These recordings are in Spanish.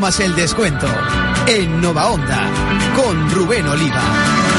Más el descuento en Nova Onda con Rubén Oliva.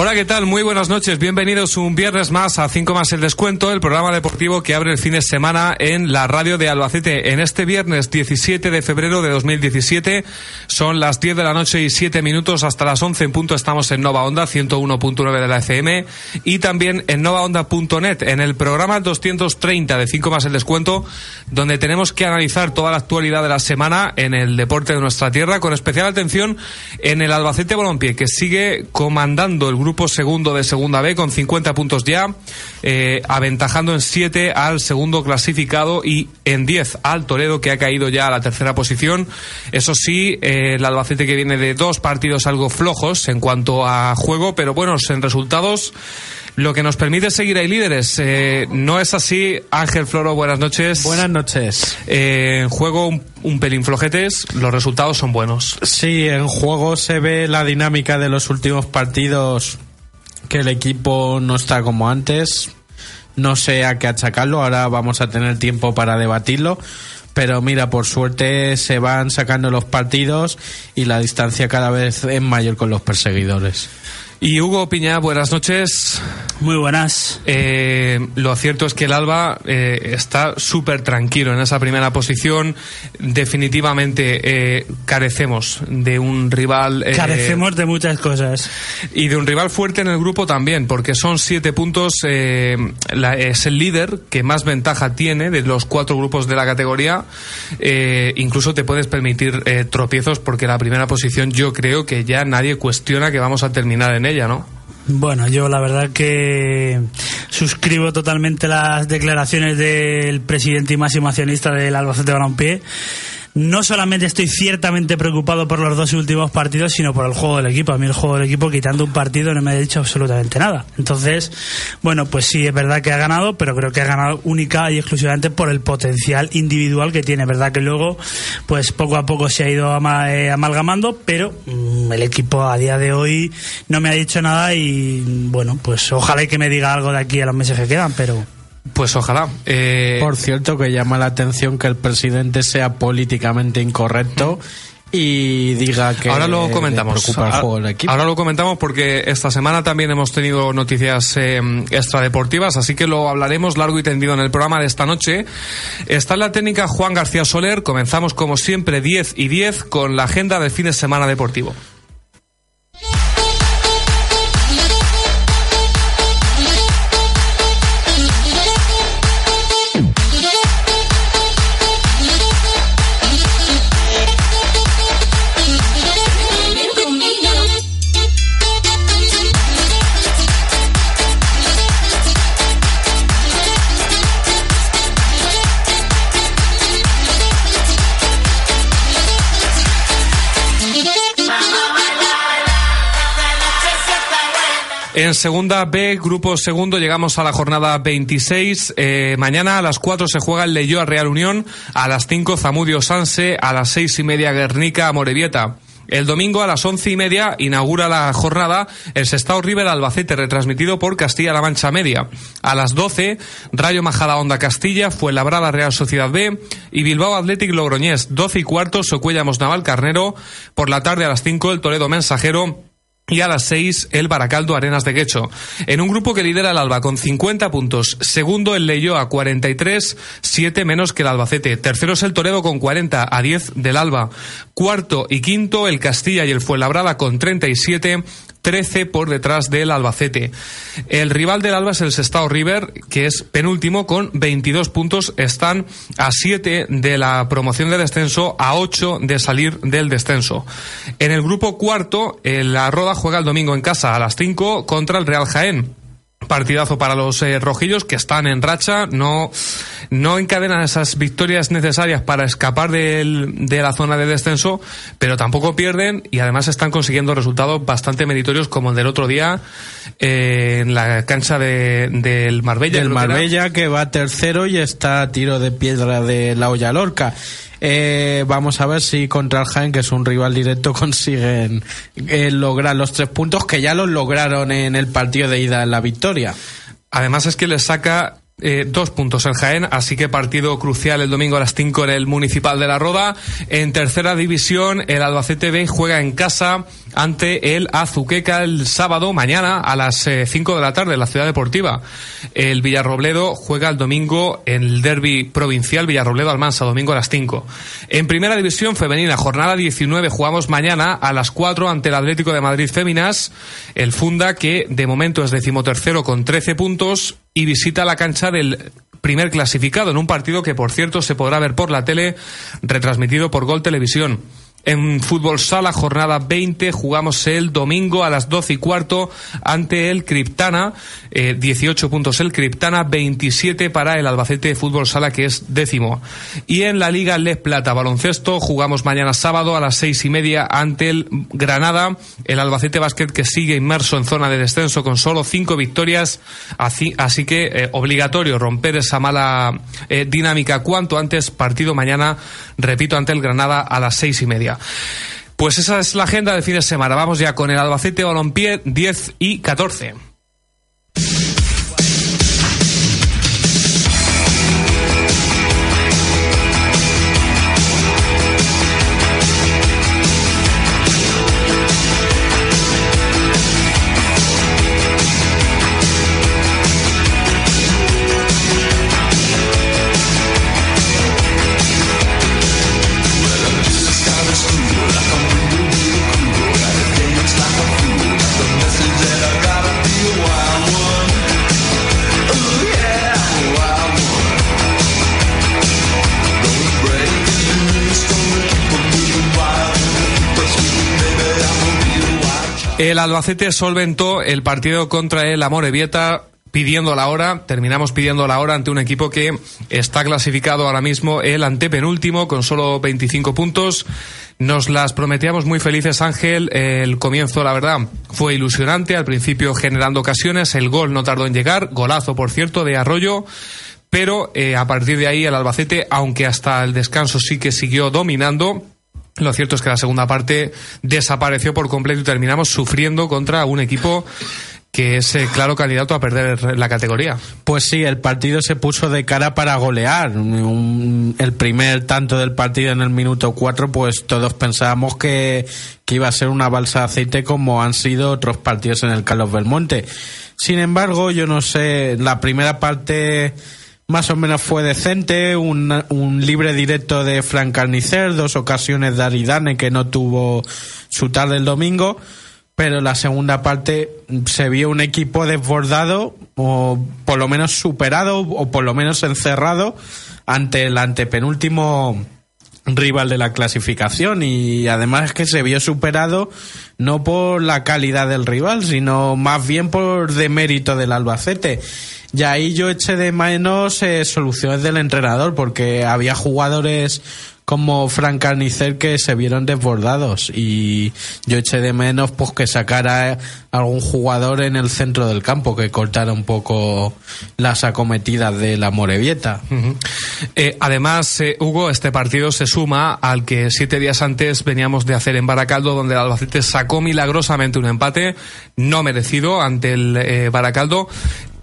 Hola, ¿qué tal? Muy buenas noches. Bienvenidos un viernes más a 5 más el descuento, el programa deportivo que abre el fin de semana en la radio de Albacete. En este viernes 17 de febrero de 2017 son las 10 de la noche y 7 minutos hasta las 11 en punto estamos en Nova Onda 101.9 de la FM y también en novaonda.net en el programa 230 de 5 más el descuento donde tenemos que analizar toda la actualidad de la semana en el deporte de nuestra tierra con especial atención en el Albacete Balompié que sigue comandando el grupo grupo segundo de Segunda B con 50 puntos ya, eh, aventajando en 7 al segundo clasificado y en 10 al Toledo que ha caído ya a la tercera posición. Eso sí, eh, el Albacete que viene de dos partidos algo flojos en cuanto a juego, pero buenos en resultados lo que nos permite seguir ahí líderes. Eh, no es así, Ángel Floro, buenas noches. Buenas noches. Eh, en juego un, un, pelín flojetes, los resultados son buenos. Sí, en juego se ve la dinámica de los últimos partidos, que el equipo no está como antes. No sé a qué achacarlo, ahora vamos a tener tiempo para debatirlo. Pero mira, por suerte se van sacando los partidos y la distancia cada vez es mayor con los perseguidores. Y Hugo Piña, buenas noches. Muy buenas. Eh, lo cierto es que el Alba eh, está súper tranquilo en esa primera posición. Definitivamente eh, carecemos de un rival. Carecemos de muchas cosas. Y de un rival fuerte en el grupo también, porque son siete puntos. la- es el líder que más ventaja tiene de los cuatro grupos de la categoría. Incluso te puedes permitir tropiezos, porque la primera posición yo creo que ya nadie cuestiona que vamos a terminar en ella, ¿no? Bueno, yo la verdad que suscribo totalmente las declaraciones del presidente y máximo accionista del Albacete Balompié. No solamente estoy ciertamente preocupado por los dos últimos partidos, sino por el juego del equipo. A mí el juego del equipo, quitando un partido, no me ha dicho absolutamente nada. Entonces, bueno, pues sí, es verdad que ha ganado, pero creo que ha ganado única y exclusivamente por el potencial individual que tiene. Verdad que luego, pues poco a poco se ha ido eh, amalgamando, pero mm, el equipo a día de hoy no me ha dicho nada y, bueno, pues ojalá y que me diga algo de aquí a los meses que quedan, pero... Pues ojalá. Eh, Por cierto, que llama la atención que el presidente sea políticamente incorrecto y diga que Ahora lo comentamos. preocupa el Ahora- juego del equipo. Ahora lo comentamos porque esta semana también hemos tenido noticias eh, extradeportivas, así que lo hablaremos largo y tendido en el programa de esta noche. Está en la técnica Juan García Soler. Comenzamos como siempre 10 y 10 con la agenda del fin de semana deportivo. En segunda B, grupo segundo, llegamos a la jornada 26. Eh, mañana a las 4 se juega el Leyoa Real Unión, a las 5 Zamudio Sanse, a las seis y media Guernica Morevieta. El domingo a las once y media inaugura la jornada el Sestao River Albacete, retransmitido por Castilla-La Mancha Media. A las 12, Rayo Majada Onda Castilla, Fuenlabrada Real Sociedad B y Bilbao Athletic Logroñés. 12 y cuarto, Socuellamos Naval Carnero. Por la tarde a las 5, el Toledo Mensajero y a las 6 el Baracaldo Arenas de Quecho. En un grupo que lidera el Alba con 50 puntos. Segundo el a 43, 7 menos que el Albacete. Tercero es el Toledo con 40 a 10 del Alba. Cuarto y quinto el Castilla y el Fuenlabrada con 37. 13 por detrás del Albacete. El rival del Alba es el Sestao River, que es penúltimo con 22 puntos. Están a 7 de la promoción de descenso, a 8 de salir del descenso. En el grupo cuarto, la Roda juega el domingo en casa a las 5 contra el Real Jaén. Partidazo para los eh, rojillos que están en racha, no, no encadenan esas victorias necesarias para escapar del, de la zona de descenso, pero tampoco pierden y además están consiguiendo resultados bastante meritorios como el del otro día eh, en la cancha de, del Marbella. Del Marbella que, va tercero y está a tiro de piedra de la olla Lorca. Eh, vamos a ver si contra el que es un rival directo, consiguen eh, lograr los tres puntos que ya los lograron en el partido de ida en la victoria. Además es que les saca eh, dos puntos el Jaén, así que partido crucial el domingo a las 5 en el Municipal de la Roda. En tercera división, el Albacete B juega en casa ante el Azuqueca el sábado, mañana, a las 5 eh, de la tarde en la Ciudad Deportiva. El Villarrobledo juega el domingo en el derby provincial Villarrobledo-Almansa, domingo a las 5. En primera división femenina, jornada 19, jugamos mañana a las 4 ante el Atlético de Madrid Féminas, el Funda que de momento es decimotercero con 13 puntos y visita la cancha del primer clasificado en un partido que, por cierto, se podrá ver por la tele, retransmitido por Gol Televisión. En fútbol sala, jornada 20, jugamos el domingo a las 12 y cuarto ante el Criptana. 18 eh, puntos el Criptana, 27 para el Albacete de Fútbol Sala, que es décimo. Y en la Liga Les Plata Baloncesto, jugamos mañana sábado a las seis y media ante el Granada. El Albacete Básquet que sigue inmerso en zona de descenso con solo cinco victorias. Así, así que eh, obligatorio romper esa mala eh, dinámica cuanto antes. Partido mañana, repito, ante el Granada a las seis y media. Pues esa es la agenda del fin de semana. Vamos ya con el Albacete Balompié 10 y 14. El Albacete solventó el partido contra el Amorebieta pidiendo la hora, terminamos pidiendo la hora ante un equipo que está clasificado ahora mismo el antepenúltimo con solo 25 puntos. Nos las prometíamos muy felices, Ángel. El comienzo, la verdad, fue ilusionante. Al principio generando ocasiones. El gol no tardó en llegar. Golazo, por cierto, de Arroyo. Pero eh, a partir de ahí el Albacete, aunque hasta el descanso sí que siguió dominando, lo cierto es que la segunda parte desapareció por completo y terminamos sufriendo contra un equipo que es eh, claro candidato a perder la categoría. Pues sí, el partido se puso de cara para golear. el primer tanto del partido en el minuto 4, pues todos pensábamos que, que iba a ser una balsa de aceite como han sido otros partidos en el Carlos Belmonte. Sin embargo, yo no sé, la primera parte más o menos fue decente, un, un libre directo de Frank Carnicer, dos ocasiones de Aridane que no tuvo su tarde el domingo, pero la segunda parte se vio un equipo desbordado o por lo menos superado o por lo menos encerrado ante el antepenúltimo rival de la clasificación y además es que se vio superado no por la calidad del rival, sino más bien por demérito del Albacete. Y ahí yo eché de menos eh, soluciones del entrenador, porque había jugadores como Frank Carnicer que se vieron desbordados y yo eché de menos pues que sacara algún jugador en el centro del campo que cortara un poco las acometidas de la Morevieta. Eh, además, eh, Hugo, este partido se suma al que siete días antes veníamos de hacer en Baracaldo, donde el Albacete sacó milagrosamente un empate no merecido ante el Baracaldo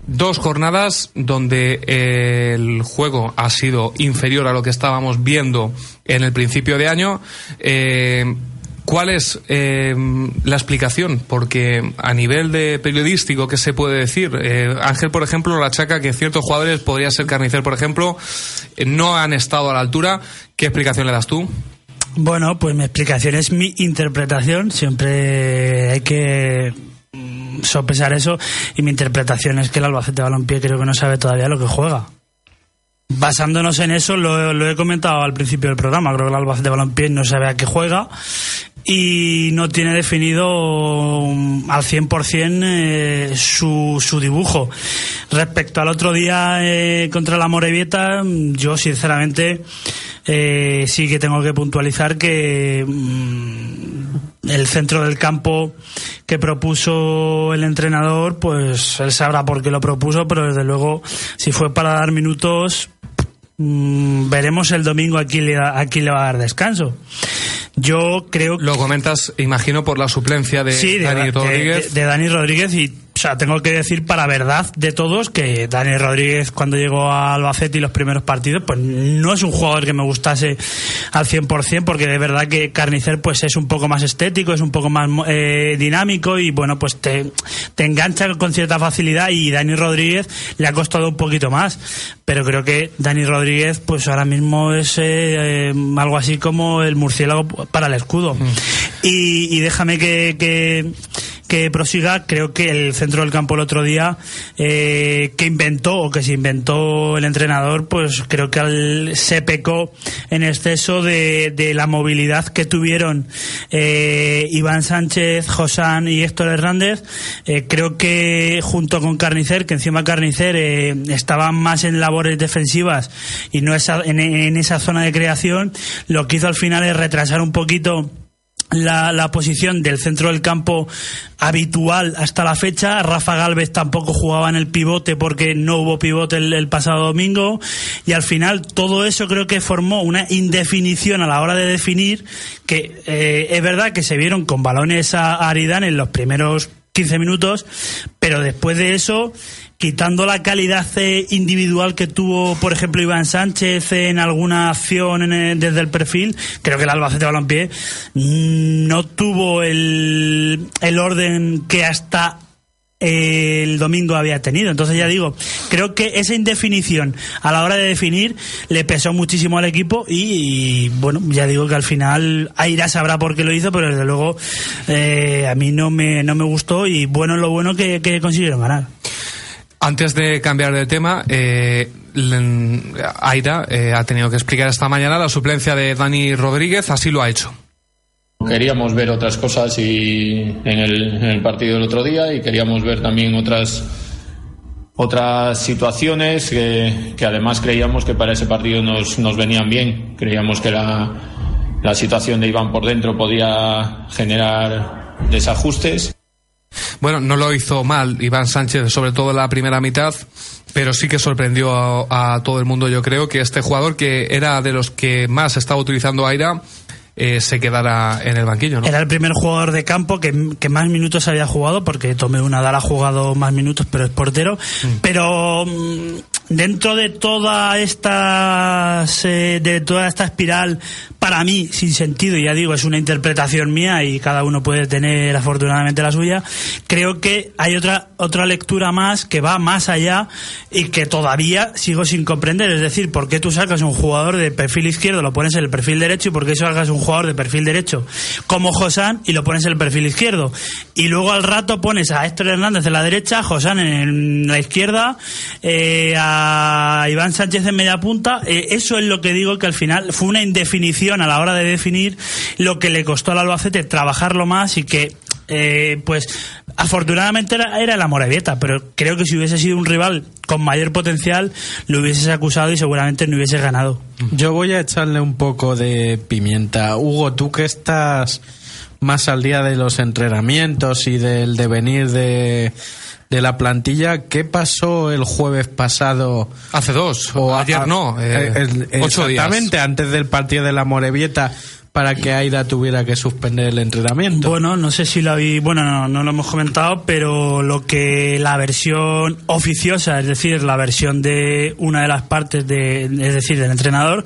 Dos jornadas donde eh, el juego ha sido inferior a lo que estábamos viendo en el principio de año. Eh, ¿Cuál es eh, la explicación? Porque a nivel de periodístico, ¿qué se puede decir? Eh, Ángel, por ejemplo, la chaca que ciertos jugadores, podría ser Carnicer, por ejemplo, no han estado a la altura. ¿Qué explicación le das tú? Bueno, pues mi explicación es mi interpretación. Siempre hay que sopesar eso. Y mi interpretación es que el Albacete Balompié creo que no sabe todavía lo que juega. Basándonos en eso, lo, lo he comentado al principio del programa. Creo que el Albacete Balompié no sabe a qué juega y no tiene definido um, al 100% eh, su, su dibujo. Respecto al otro día eh, contra la Morevieta, yo sinceramente eh, sí que tengo que puntualizar que mm, el centro del campo que propuso el entrenador, pues él sabrá por qué lo propuso, pero desde luego si fue para dar minutos, mm, veremos el domingo a quién, le, a quién le va a dar descanso. Yo creo Lo comentas, imagino, por la suplencia de, sí, Dani de- Rodríguez. de- de Dani Rodríguez y o sea, tengo que decir para verdad de todos que Dani Rodríguez cuando llegó a Albacete y los primeros partidos pues no es un jugador que me gustase al 100% porque de verdad que Carnicer pues es un poco más estético, es un poco más eh, dinámico y bueno pues te, te engancha con cierta facilidad y Dani Rodríguez le ha costado un poquito más. Pero creo que Dani Rodríguez pues ahora mismo es eh, eh, algo así como el murciélago para el escudo. Y, y déjame que, que, que prosiga creo que el centro del campo el otro día eh, que inventó o que se inventó el entrenador pues creo que al- se pecó en exceso de, la movilidad que tuvieron eh, Iván Sánchez, Josán y Héctor Hernández. Eh, creo que junto con Carnicer que encima Carnicer estaba más en labores defensivas y no esa, en, en esa zona de creación lo que hizo al final es retrasar un poquito la, la posición del centro del campo habitual hasta la fecha. Rafa Galvez tampoco jugaba en el pivote porque no hubo pivote el, pasado domingo. Y al final todo eso creo que formó una indefinición a la hora de definir que eh, es verdad que se vieron con balones a, a Aridane en los primeros 15 minutos, pero después de eso quitando la calidad eh, individual que tuvo, por ejemplo, Iván Sánchez en alguna acción el- desde el perfil, creo que el Albacete Balompié mm, no tuvo el, el orden que hasta eh, el domingo había tenido. Entonces ya digo, creo que esa indefinición a la hora de definir le pesó muchísimo al equipo y, bueno, ya digo que al final Aira sabrá por qué lo hizo, pero desde luego eh, a mí no me, no me gustó y bueno lo bueno que consiguieron ganar. Antes de cambiar de tema, eh, Aida eh, ha tenido que explicar esta mañana la suplencia de Dani Rodríguez, así lo ha hecho. Queríamos ver otras cosas y en el, en el partido del otro día y queríamos ver también otras otras situaciones que, que además creíamos que para ese partido nos, nos venían bien. Creíamos que la, la situación de Iván por dentro podía generar desajustes. Bueno, no lo hizo mal Iván Sánchez, sobre todo en la primera mitad, pero sí que sorprendió a, a todo el mundo, yo creo, que este jugador que era de los que más estaba utilizando Aira eh, se quedara en el banquillo, ¿no? Era el primer jugador de campo que, que más minutos había jugado, porque Tomé Unadal ha jugado más minutos, pero es portero. Pero mm, dentro de toda esta de toda esta espiral, para mí, sin sentido, ya digo, es una interpretación mía y cada uno puede tener afortunadamente la suya. Creo que hay otra otra lectura más que va más allá y que todavía sigo sin comprender. Es decir, ¿por qué tú sacas un jugador de perfil izquierdo, lo pones en el perfil derecho y por qué sacas un jugador de perfil derecho como Josán y lo pones en el perfil izquierdo? Y luego al rato pones a Héctor Hernández en la derecha, Josán en la izquierda, eh, a Iván Sánchez en media punta. Eh, eso es lo que digo que al final fue una indefinición a la hora de definir lo que le costó al Albacete trabajarlo más y que eh, pues afortunadamente era, la Morevieta, pero creo que si hubiese sido un rival con mayor potencial, lo hubieses acusado y seguramente no hubieses ganado. Yo voy a echarle un poco de pimienta. Hugo, tú que estás más al día de los entrenamientos y del devenir de, de la plantilla, ¿qué pasó el jueves pasado? Hace dos, O ayer a- no, eh, el- ocho días. Exactamente, antes del partido de la Morevieta, para que Aida tuviera que suspender el entrenamiento. Bueno, no sé si lo habí, bueno, no, no lo hemos comentado, pero lo que la versión oficiosa, es decir, la versión de una de las partes de, es decir, del entrenador,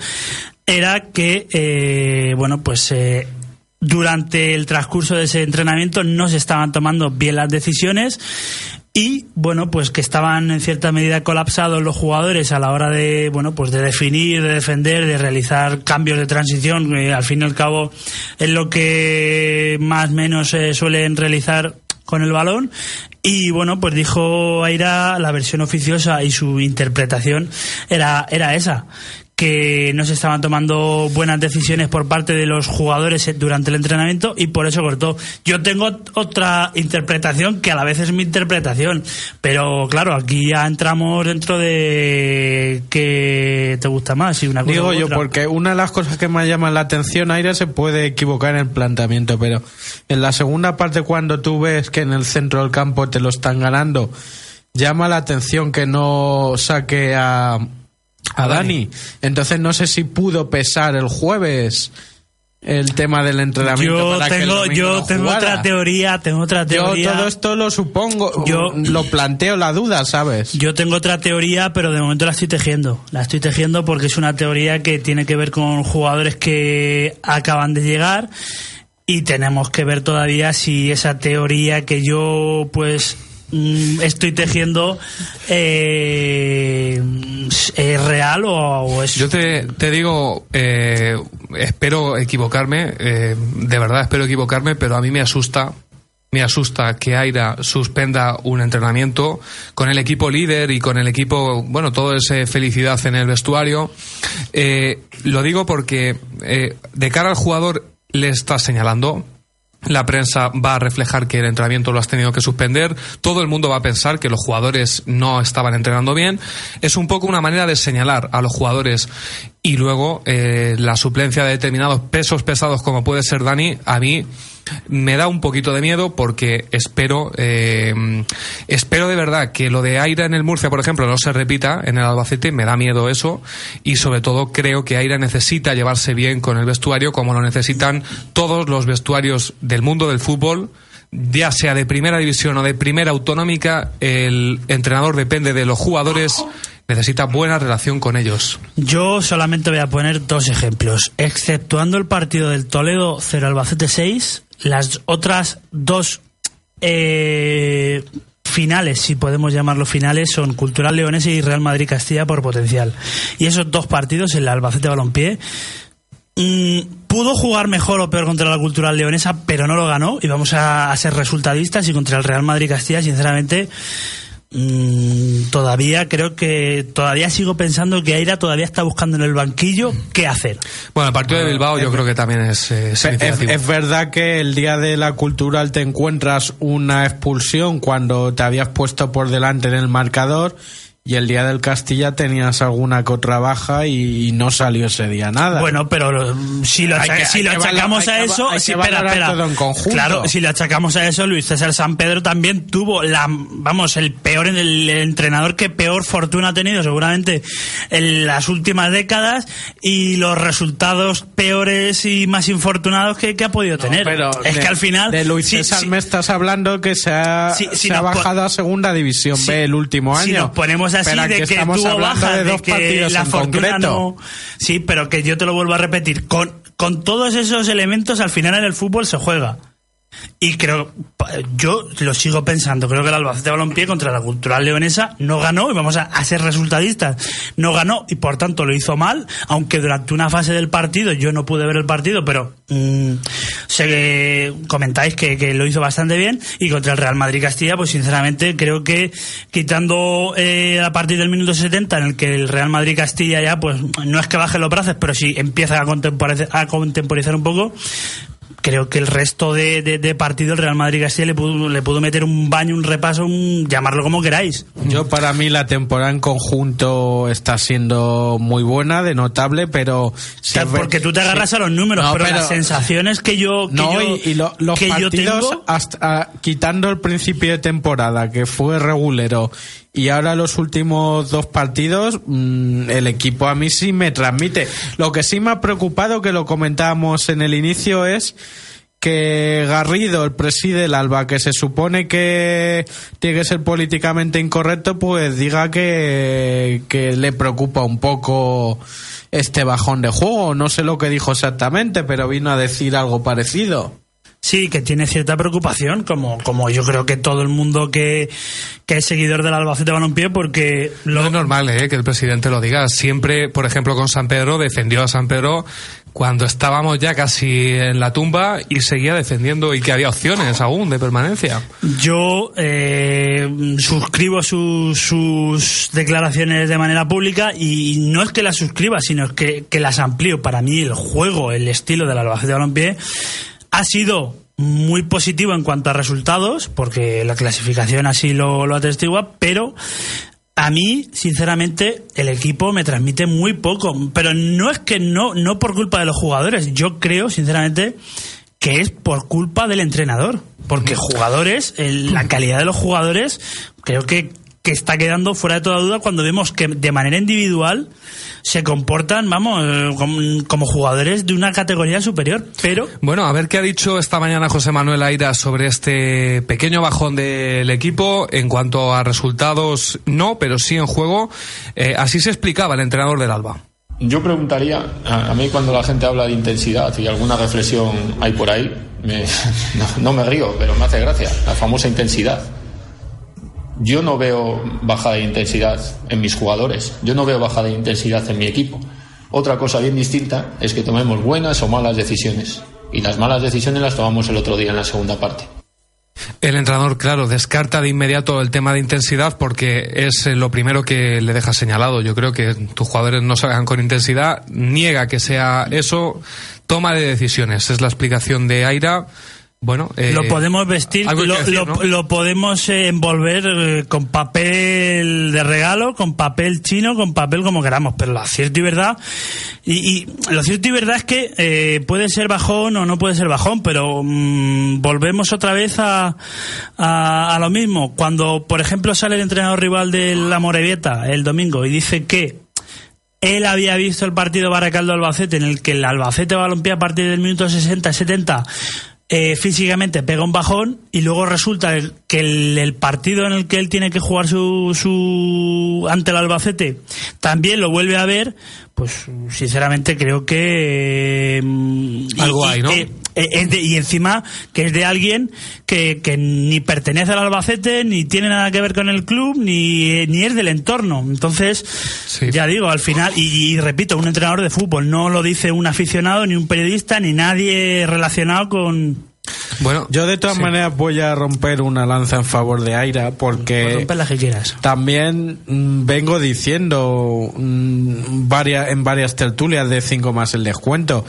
era que, eh, bueno, pues eh, durante el transcurso de ese entrenamiento no se estaban tomando bien las decisiones y bueno pues que estaban en cierta medida colapsados los jugadores a la hora de bueno pues de definir de defender de realizar cambios de transición que al fin y al cabo es lo que más menos se suelen realizar con el balón. Y bueno pues dijo Aira la versión oficiosa y su interpretación era era esa que no se estaban tomando buenas decisiones por parte de los jugadores durante el entrenamiento y por eso cortó. Yo tengo otra interpretación que a la vez es mi interpretación, pero claro, aquí ya entramos dentro de que te gusta más y una cosa Digo yo, otra. porque una de las cosas que más llaman la atención, Aira, se puede equivocar en el planteamiento, pero en la segunda parte, cuando tú ves que en el centro del campo te lo están ganando, llama la atención que no saque a, a Dani. Entonces no sé si pudo pesar el jueves el tema del entrenamiento. yo para que el tengo, yo no tengo otra teoría, tengo otra Yo teoría. todo esto lo supongo, Yo- lo planteo la duda, ¿sabes? Yo tengo otra teoría, pero de momento la estoy tejiendo. La estoy tejiendo porque es una teoría que tiene que ver con jugadores que acaban de llegar y tenemos que ver todavía si esa teoría que yo pues estoy tejiendo eh, es real o, es Yo te, te digo, eh, espero equivocarme, eh, de verdad espero equivocarme, pero a mí me asusta, me asusta que Aira suspenda un entrenamiento con el equipo líder y con el equipo, bueno, todo es felicidad en el vestuario. Eh, lo digo porque de cara al jugador le está señalando, la prensa va a reflejar que el entrenamiento lo has tenido que suspender. Todo el mundo va a pensar que los jugadores no estaban entrenando bien. Es un poco una manera de señalar a los jugadores y luego eh, la suplencia de determinados pesos pesados como puede ser Dani, a mí me da un poquito de miedo porque espero eh, espero de verdad que lo de Aira en el Murcia, por ejemplo, no se repita en el Albacete, me da miedo eso y sobre todo creo que Aira necesita llevarse bien con el vestuario como lo necesitan todos los vestuarios del mundo del fútbol ya sea de primera división o de primera autonómica, el entrenador depende de los jugadores, necesita buena relación con ellos. Yo solamente voy a poner dos ejemplos. Exceptuando el partido del Toledo 0 Albacete 6, las otras dos eh, finales, si podemos llamarlo finales, son Cultural Leonesa y Real Madrid Castilla por potencial. Y esos dos partidos, el Albacete Balompié, mm, pudo jugar mejor o peor contra la Cultural Leonesa, pero no lo ganó. Y vamos a ser resultadistas. Y contra el Real Madrid Castilla, sinceramente, mm, todavía creo que todavía sigo pensando que Aira todavía está buscando en el banquillo qué hacer. Bueno, el partido de Bilbao yo creo que también es, eh, Es, es verdad que el día de la cultural te encuentras una expulsión cuando te habías puesto por delante en el marcador y el día del Castilla tenías alguna que otra baja y, no salió ese día nada. Bueno, pero mm, si lo, que- si lo que achacamos valor- a que eso, hay sí, que espera, espera. todo en conjunto. Claro, si le achacamos a eso, Luis César San Pedro también tuvo la, vamos, el peor, el, el entrenador que peor fortuna ha tenido seguramente en las últimas décadas y los resultados peores y más infortunados que, que ha podido tener. Pero es de- que al final, de Luis César sí, me estás hablando que se ha, se ha bajado a segunda división B el último año. Si nos ponemos así Pero de que estamos tuvo hablando bajas, de de, que la fortuna no... Sí, pero que yo te lo vuelvo a repetir, con, con todos esos elementos al final en el fútbol se juega. Y creo, yo lo sigo pensando, creo que el Albacete Balompié contra la Cultural Leonesa no ganó, y vamos a, ser resultadistas, no ganó y por tanto lo hizo mal, aunque durante una fase del partido, yo no pude ver el partido, pero mm, sé que comentáis que, lo hizo bastante bien, y contra el Real Madrid Castilla, pues sinceramente creo que quitando eh, a partir del minuto 70 en el que el Real Madrid Castilla ya, pues no es que baje los brazos, pero sí empieza a contemporizar, a contemporizar un poco, creo que el resto de, de, de partido el Real Madrid Castilla le pudo, le pudo meter un baño, un repaso, un, llamarlo como queráis. Yo para mí la temporada en conjunto está siendo muy buena, de notable, pero si es ver- porque tú te agarras sí. a los números, No, pero, las sensaciones que yo que no, yo, y, y lo- los que yo partidos, tengo, hasta, ah, quitando el principio de temporada, que fue regulero, y ahora los últimos dos partidos, mm, el equipo a mí sí me transmite. Lo que sí me ha preocupado, que lo comentábamos en el inicio, es que Garrido, el preside el Alba, que se supone que tiene que ser políticamente incorrecto, pues diga que, que le preocupa un poco este bajón de juego. No sé lo que dijo exactamente, pero vino a decir algo parecido. Sí, que tiene cierta preocupación, como, como yo creo que todo el mundo que, que es seguidor del Albacete Balompié, porque... Lo... No es normal ¿eh? que el presidente lo diga. Siempre, por ejemplo, con San Pedro, defendió a San Pedro cuando estábamos ya casi en la tumba y seguía defendiendo y que había opciones aún de permanencia. Yo eh, suscribo sus, sus declaraciones de manera pública y no es que las suscriba, sino que, que las amplío. Para mí el juego, el estilo del Albacete Balompié ha sido muy positivo en cuanto a resultados, porque la clasificación así lo, lo atestigua, pero a mí, sinceramente, el equipo me transmite muy poco. Pero no es que no, no por culpa de los jugadores. Yo creo, sinceramente, que es por culpa del entrenador. Porque jugadores, la calidad de los jugadores, creo que que está quedando fuera de toda duda cuando vemos que de manera individual se comportan, vamos, como, jugadores de una categoría superior. Pero. Bueno, a ver qué ha dicho esta mañana José Manuel Aira sobre este pequeño bajón del equipo. En cuanto a resultados, no, pero sí en juego. Eh, así se explicaba el entrenador del Alba. Yo preguntaría, a, mí cuando la gente habla de intensidad y alguna reflexión hay por ahí, no me río, pero me hace gracia, la famosa intensidad yo no veo bajada de intensidad en mis jugadores, yo no veo bajada de intensidad en mi equipo. Otra cosa bien distinta es que tomemos buenas o malas decisiones. Y las malas decisiones las tomamos el otro día en la segunda parte. El entrenador, claro, descarta de inmediato el tema de intensidad porque es lo primero que le deja señalado. Yo creo que tus jugadores no salgan con intensidad, niega que sea eso, toma de decisiones. Es la explicación de Aira bueno, eh, lo podemos vestir, lo, podemos eh, envolver eh, con papel de regalo, con papel chino, con papel como queramos, pero lo cierto y verdad, y, lo cierto y verdad es que puede ser bajón o no puede ser bajón, pero mm, volvemos otra vez a, a, lo mismo. Cuando, por ejemplo, sale el entrenador rival de la Morevieta el domingo y dice que él había visto el partido Baracaldo-Albacete en el que el Albacete balompié a partir del minuto 60-70 eh, físicamente pega un bajón y luego resulta que el, partido en el que él tiene que jugar su, su ante el Albacete también lo vuelve a ver, pues sinceramente creo que mm, algo hay, ¿no? Eh, eh, y encima que es de alguien que, que, ni pertenece al Albacete, ni tiene nada que ver con el club, ni, ni es del entorno. Entonces, ya digo, al final, y, y, repito, un entrenador de fútbol, no lo dice un aficionado, ni un periodista, ni nadie relacionado con, bueno, yo de todas maneras voy a romper una lanza en favor de Aira porque también mm, vengo diciendo mm, varias, en varias tertulias de 5 más el descuento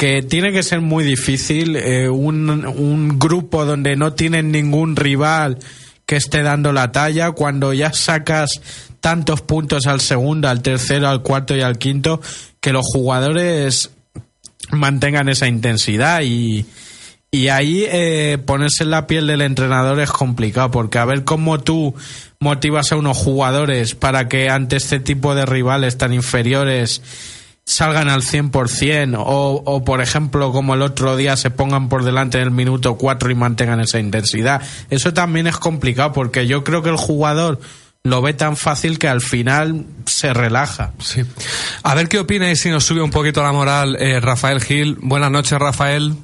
que tiene que ser muy difícil eh, un, un grupo donde no tienen ningún rival que esté dando la talla cuando ya sacas tantos puntos al segundo, al tercero, al cuarto y al quinto que los jugadores mantengan esa intensidad y, y ahí eh, ponerse en la piel del entrenador es complicado, porque a ver cómo tú motivas a unos jugadores para que ante este tipo de rivales tan inferiores salgan al 100% o, o por ejemplo como el otro día se pongan por delante en el minuto 4 y mantengan esa intensidad. Eso también es complicado porque yo creo que el jugador lo ve tan fácil que al final se relaja. Sí. A ver qué opina y si nos sube un poquito la moral eh, Rafael Gil. Buenas noches, Rafael.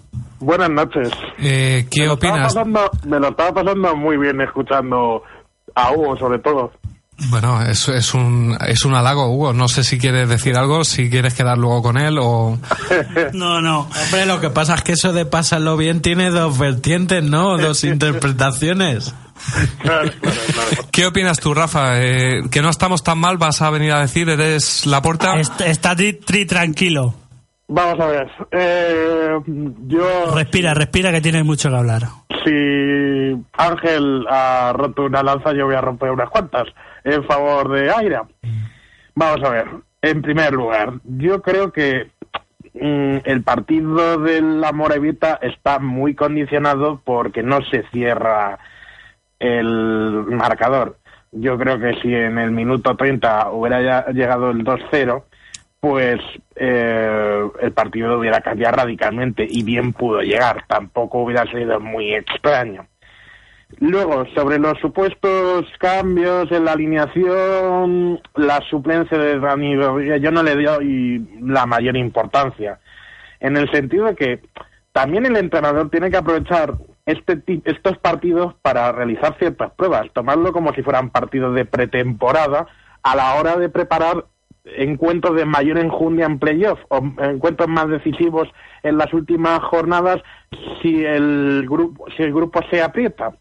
Buenas noches. Eh, ¿Qué opinas? me lo estaba pasando muy bien escuchando a Hugo, sobre todo. Bueno, es, es, un, es un halago, Hugo. No sé si quieres decir algo, si quieres quedar luego con él o... no, no. Hombre, lo que pasa es que eso de pasarlo bien tiene dos vertientes, ¿no? Dos interpretaciones. ¿Qué opinas tú, Rafa? Eh, que no estamos tan mal, vas a venir a decir, eres la puerta. Está, tri tranquilo. Vamos a ver. Eh, yo. Respira, respira, que tienes mucho que hablar. Si Ángel ha roto una lanza, yo voy a romper unas cuantas en favor de Aira. Vamos a ver. En primer lugar, yo creo que mm, el partido de la Morevita está muy condicionado porque no se cierra el marcador. Yo creo que si en el minuto 30 hubiera llegado el 2-0, pues eh, el partido hubiera cambiado radicalmente y bien pudo llegar. Tampoco hubiera sido muy extraño. Luego, sobre los supuestos cambios en la alineación, la suplencia de Dani yo no le doy la mayor importancia. En el sentido de que también el entrenador tiene que aprovechar este estos partidos para realizar ciertas pruebas, tomarlo como si fueran partidos de pretemporada a la hora de preparar encuentros de mayor enjundia en playoff o encuentros más decisivos en las últimas jornadas si el grupo si el grupo se aprieta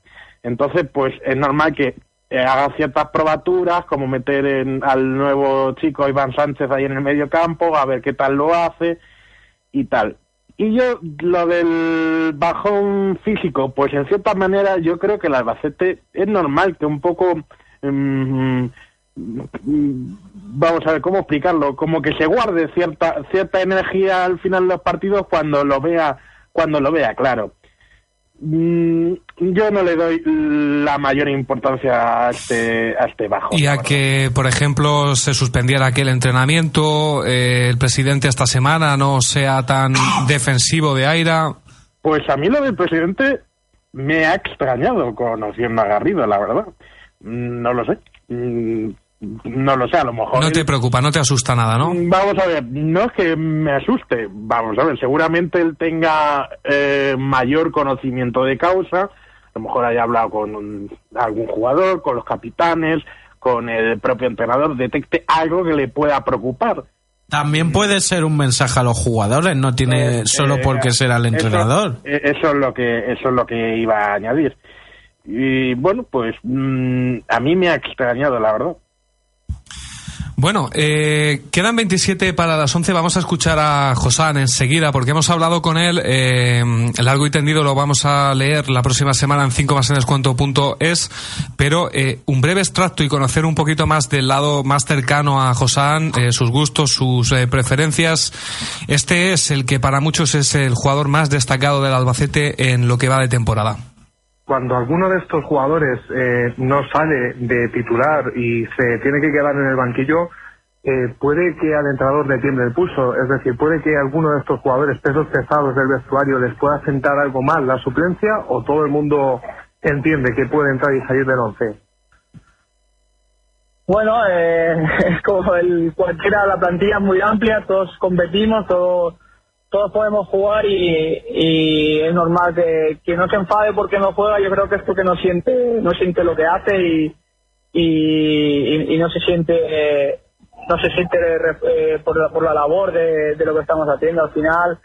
entonces pues es normal que eh, haga ciertas probaturas como meter en, al nuevo chico Iván Sánchez ahí en el medio campo a ver qué tal lo hace y tal y yo, lo del bajón físico, pues en cierta manera yo creo que el Albacete es normal que un poco... Mm, vamos a ver cómo explicarlo, como que se guarde cierta cierta energía al final de los partidos cuando lo vea cuando lo vea claro. Mm, yo no le doy la mayor importancia a este, a este bajo. Y a que, por ejemplo, se suspendiera aquel entrenamiento, eh, el presidente esta semana no sea tan defensivo de Aira. Pues a mí lo del presidente me ha extrañado conociendo a Garrido, la verdad. Mm, no lo sé. Mm, no lo sé, a lo mejor. No te preocupa, no te asusta nada, ¿no? Vamos a ver, no es que me asuste, vamos a ver, seguramente él tenga eh, mayor conocimiento de causa, a lo mejor haya hablado con algún jugador, con los capitanes, con el propio entrenador, detecte algo que le pueda preocupar. También puede ser un mensaje a los jugadores, no tiene eh, solo por qué ser al entrenador. Eso, eso, es lo que eso es lo que iba a añadir. Y bueno, pues mm, a mí me ha extrañado, la verdad. Bueno, eh, quedan 27 para las 11. Vamos a escuchar a Josán enseguida porque hemos hablado con él. Eh, largo y tendido lo vamos a leer la próxima semana en 5 más en es. Pero eh, un breve extracto y conocer un poquito más del lado más cercano a Josán, eh, sus gustos, sus eh, preferencias. Este es el que para muchos es el jugador más destacado del Albacete en lo que va de temporada cuando alguno de estos jugadores eh, no sale de titular y se tiene que quedar en el banquillo, eh, puede que al entrenador le tiemble el pulso. Es decir, puede que alguno de estos jugadores pesos pesados del vestuario les pueda sentar algo mal la suplencia o todo el mundo entiende que puede entrar y salir del once. Bueno, eh, es como el cualquiera, la plantilla es muy amplia, todos competimos, todos todos podemos jugar y, es normal que, que, no se enfade porque no juega. Yo creo que es porque no siente, no siente lo que hace y, y, no se siente, no se siente eh, por, la, por la labor de, lo que estamos haciendo. Al final,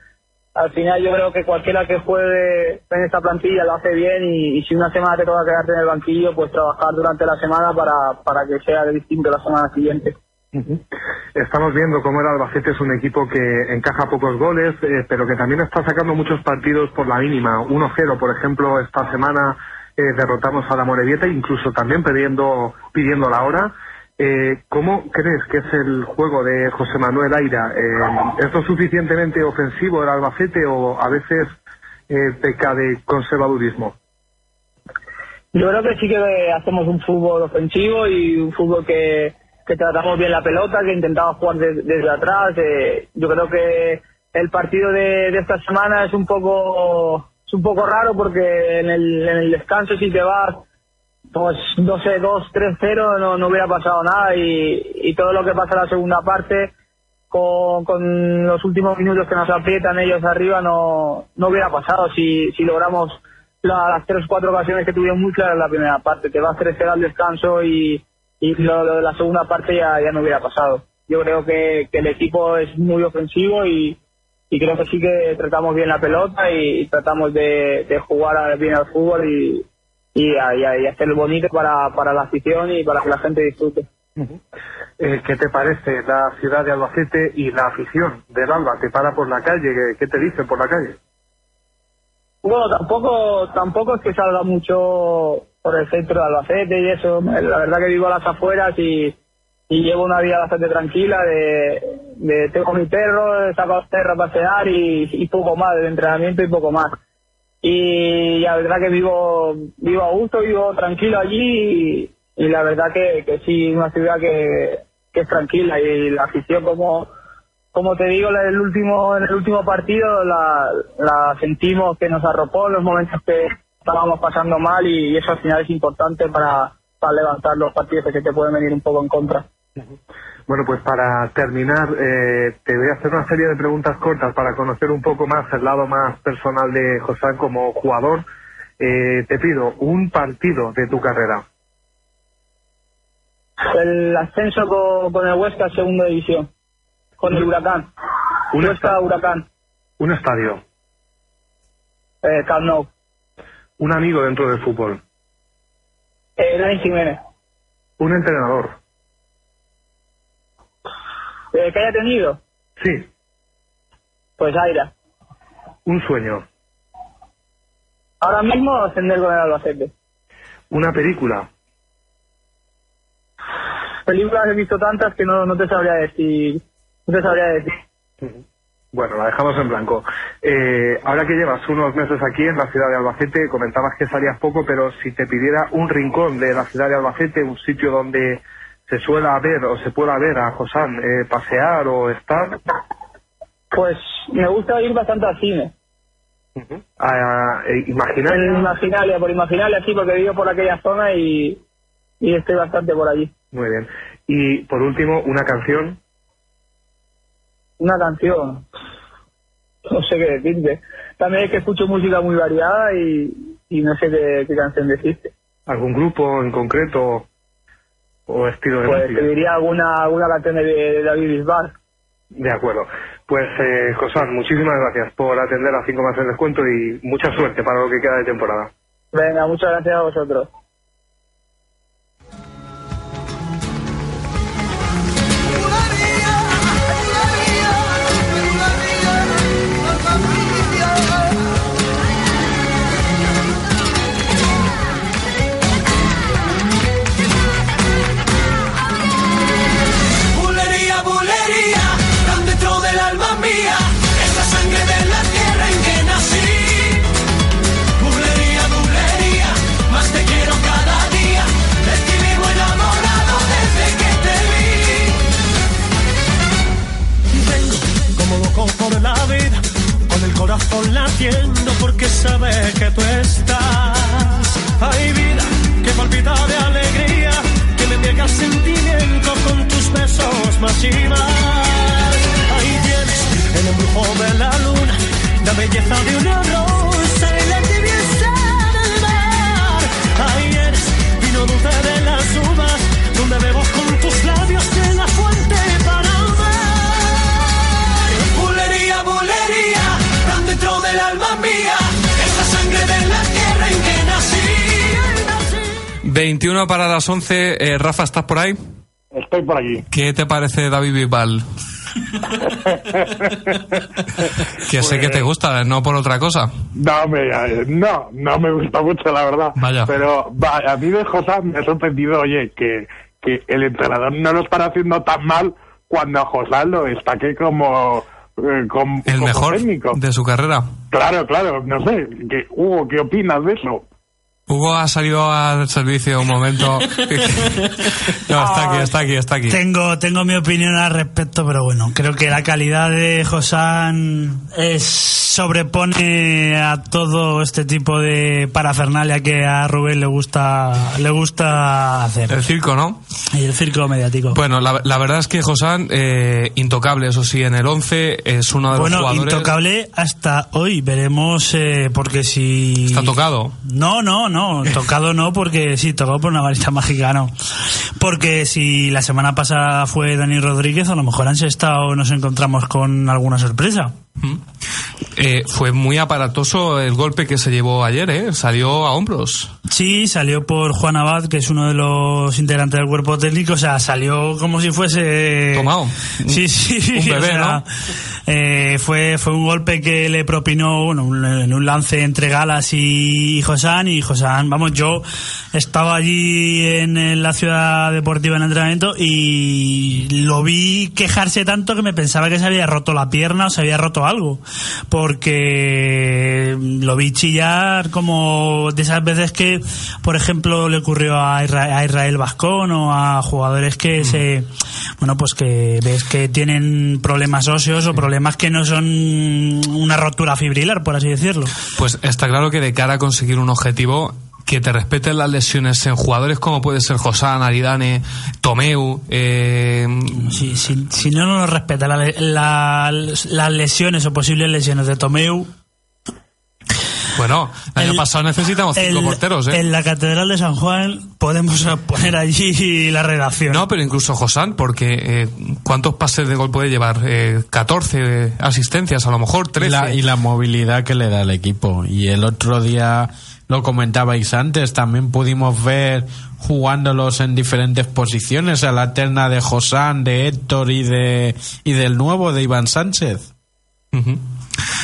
al final yo creo que cualquiera que juegue en esta plantilla lo hace bien y, si una semana te toca quedarte en el banquillo, pues trabajar durante la semana para, para que sea distinto la semana siguiente. Estamos viendo cómo el Albacete es un equipo que encaja pocos goles, eh, pero que también está sacando muchos partidos por la mínima. 1-0, por ejemplo, esta semana eh, derrotamos a la Morevieta, incluso también pidiendo, pidiendo la hora. Eh, ¿Cómo crees que es el juego de José Manuel Aira? ¿Es lo suficientemente ofensivo el Albacete o a veces peca de conservadurismo? Yo creo que sí que hacemos un fútbol ofensivo y un fútbol que, que tratamos bien la pelota, que intentamos jugar desde atrás. Eh, yo creo que el partido de, esta semana es un poco es un poco raro porque en el, en el descanso si te vas pues no sé, 2, 3, 0 no, no hubiera pasado nada y, y todo lo que pasa en la segunda parte con, los últimos minutos que nos aprietan ellos arriba no, no hubiera pasado si, si logramos las tres cuatro ocasiones que tuvieron muy claras en la primera parte. Te vas 3-0 al descanso y, y lo, de la segunda parte ya, ya no hubiera pasado. Yo creo que, el equipo es muy ofensivo y, creo que sí que tratamos bien la pelota y, tratamos de, jugar bien al fútbol y, y, y, hacerlo bonito para, para la afición y para que la gente disfrute. Eh, ¿Qué te parece la ciudad de Albacete y la afición del Alba? ¿Te para por la calle? ¿Qué, qué te dicen por la calle? Bueno, tampoco, tampoco es que salga mucho por el centro de Albacete y eso. La verdad que vivo a las afueras y, y llevo una vida bastante tranquila de, tengo mi perro, saco a perros a pasear y, y, poco más, de entrenamiento y poco más. Y la verdad que vivo, vivo a gusto, vivo tranquilo allí y, la verdad que, que sí, una ciudad que, que es tranquila y la afición como como te digo, en el último, en el último partido la, la sentimos que nos arropó en los momentos que estábamos pasando mal y, eso al final es importante para, para levantar los partidos que te pueden venir un poco en contra. Bueno, pues para terminar, eh, te voy a hacer una serie de preguntas cortas para conocer un poco más el lado más personal de José como jugador. Eh, te pido un partido de tu carrera. El ascenso con, con el Huesca, segunda división. Con el Huracán. Un Huesca, Huracán. Un estadio. Eh, Camp Nou. Un amigo dentro del fútbol. Eh, Dani Jiménez. Un entrenador. Eh, ¿Que haya tenido? Sí. Pues Aira. Un sueño. Ahora mismo ascender con el Albacete. Una película. Películas he visto tantas que no, no te sabría decir. No te sabría decir. Bueno, la dejamos en blanco. Eh, ahora que llevas unos meses aquí en la ciudad de Albacete, comentabas que salías poco, pero si te pidiera un rincón de la ciudad de Albacete, un sitio donde se suela ver o se pueda ver a Josán eh, pasear o estar, Pues me gusta ir bastante al cine. a, eh, En imaginaria. Imaginalia, por Imaginalia sí, porque vivo por aquella zona y, y estoy bastante por allí. Muy bien. Y por último, una canción. Una canción. No sé qué decirte. También es que escucho música muy variada y, y no sé qué, qué canción decirte. ¿Algún grupo en concreto o estilo de Pues música? te diría alguna, alguna canción de, de David Bisbal. De acuerdo. Pues, eh, Josán, muchísimas gracias por atender a 5 más el descuento y mucha suerte para lo que queda de temporada. Venga, muchas gracias a vosotros. Que tú estás. Hay vida que palpita de alegría, que me el sentimiento con tus besos más y más. Ahí tienes el embrujo de la luna, la belleza de una 21 para las 11. Eh, Rafa, ¿estás por ahí? Estoy por aquí. ¿Qué te parece David Bisbal? que sé que te gusta, no por otra cosa. No, me, no, no me gusta mucho, la verdad. Vaya. Pero va, a mí de José me ha sorprendido, oye, que, que el entrenador no lo está haciendo tan mal cuando a José lo destaque como, eh, como, El como mejor técnico. de su carrera. Claro, claro, no sé. Que, Hugo, ¿qué opinas de eso? Hugo ha salido al servicio un momento. no, está aquí, está aquí, está aquí. Tengo, tengo mi opinión al respecto, pero bueno, creo que la calidad de Josán es, sobrepone a todo este tipo de parafernalia que a Rubén le gusta, le gusta hacer. El circo, ¿no? Y el circo mediático. Bueno, la, la verdad es que Josán, eh, intocable, eso sí, en el 11, es uno de los Bueno, jugadores. intocable hasta hoy. Veremos, eh, porque si. Está tocado. No, no, no. Tocado no, porque sí, tocado por una varita mágica, no. Porque si la semana pasada fue Dani Rodríguez, a lo mejor han estado nos encontramos con alguna sorpresa. Eh, fue muy aparatoso el golpe que se llevó ayer, ¿eh? Salió a hombros. Sí, salió por Juan Abad, que es uno de los integrantes del cuerpo técnico, o sea, salió como si fuese... Tomado. Sí, sí. Un bebé, o sea, ¿no? eh, fue, fue un golpe que le propinó, bueno, un- en un lance entre Galas y Josán, y Josán, vamos, yo estaba allí en, en la ciudad deportiva en entrenamiento y lo vi quejarse tanto que me pensaba que se había roto la pierna o se había roto algo, porque lo vi chillar como de esas veces que por ejemplo, le ocurrió a Isra- a Israel Vascón o a jugadores que se, bueno, pues que ves que tienen problemas óseos o problemas que no son una rotura fibrilar, por así decirlo. Pues está claro que de cara a conseguir un objetivo que te respeten las lesiones en jugadores como puede ser Josán, Aridane, Tomeu, eh, Si, si, si no nos respeta la le- la- las lesiones o posibles lesiones de Tomeu, bueno, el año pasado necesitamos cinco el- porteros, ¿eh? en la Catedral de San Juan podemos poner allí la redacción. No, pero incluso Josán, porque eh, ¿cuántos pases de gol puede llevar? Eh, 14 asistencias, a lo mejor 13. Y la, y la movilidad que le da al equipo. Y el otro día lo comentabais antes, también pudimos ver jugándolos en diferentes posiciones, a la terna de Josán, de Héctor y de y del nuevo de Iván Sánchez.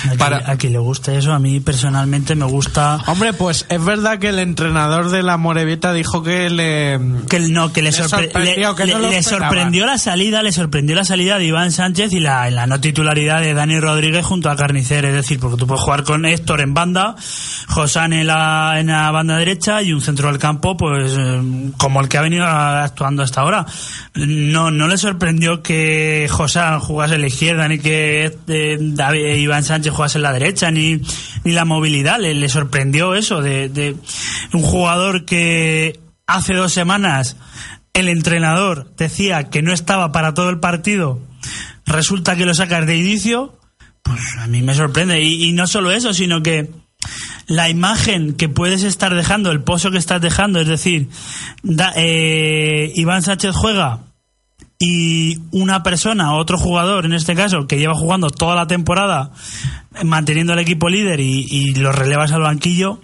A quien, a quien le gusta eso, a mí personalmente me gusta. Hombre, pues es verdad que el entrenador de la Morevieta dijo que le que no que le, sorpre- sorprendió, le- que no le- lo le esperaba. sorprendió la salida le sorprendió la salida de Iván Sánchez y la, la no titularidad de Dani Rodríguez junto a Carnicer es decir porque tú puedes jugar con Héctor en banda Josán en la, en la banda derecha y un centro del campo pues eh, como el que ha venido actuando hasta ahora no no le sorprendió que Josán jugase en la izquierda ni que eh, David- Iván Sánchez jugase en la derecha ni ni la movilidad. Le, sorprendió eso de, de un jugador que hace dos semanas el entrenador decía que no estaba para todo el partido, resulta que lo sacas de inicio, pues a mí me sorprende. Y, y no solo eso, sino que la imagen que puedes estar dejando, el pozo que estás dejando, es decir, da- eh, Iván Sánchez juega y una persona, otro jugador en este caso, que lleva jugando toda la temporada, manteniendo el equipo líder y, y lo relevas al banquillo,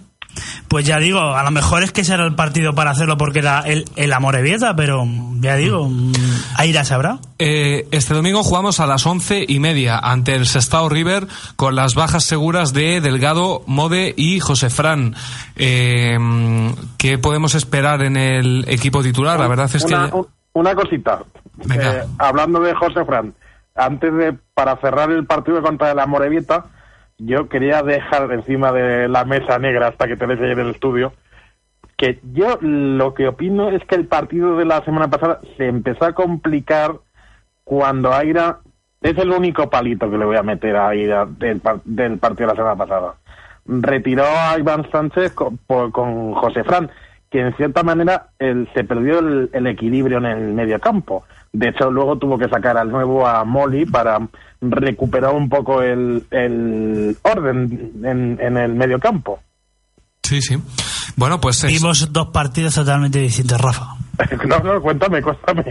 pues ya digo, a lo mejor es que ese era el partido para hacerlo porque era el, el Amorebieta, pero ya digo, mm, Aira sabrá. Eh, este domingo jugamos a las once y media ante el Sestao River con las bajas seguras de Delgado, Mode y José Fran. Eh, ¿Qué podemos esperar en el equipo titular? La verdad es que... una, un- una cosita. Eh, hablando de José Fran, antes de para cerrar el partido contra la Morevieta, yo quería dejar encima de la mesa negra hasta que tenéis ahí en el estudio que yo lo que opino es que el partido de la semana pasada se empezó a complicar cuando Aira es el único palito que le voy a meter a Aira del, del partido de la semana pasada. Retiró a Iván Sánchez con, con José Fran, que en cierta manera el- se perdió el, el equilibrio en el medio campo. De hecho, luego tuvo que sacar al nuevo a Molly para recuperar un poco el, el orden en, en el medio campo. Sí, sí. Bueno, pues es- Vimos dos partidos totalmente distintos, Rafa. no, no, cuéntame, cuéntame.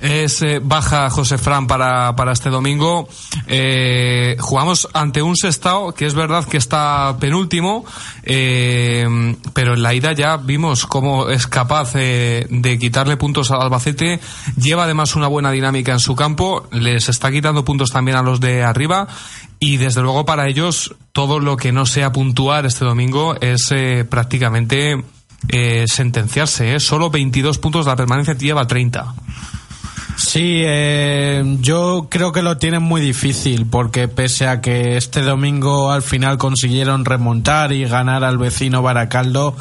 Es eh, baja José Fran para, para este domingo. Eh, jugamos ante un Sestao que es verdad que está penúltimo, eh, pero en la ida ya vimos cómo es capaz eh, de quitarle puntos al Albacete. Lleva además una buena dinámica en su campo, les está quitando puntos también a los de arriba. Y desde luego para ellos todo lo que no sea puntuar este domingo es eh, prácticamente sentenciarse. Solo 22 puntos, la permanencia lleva 30. Sí, eh, yo creo que lo tienen muy difícil porque pese a que este domingo al final consiguieron remontar y ganar al vecino Baracaldo,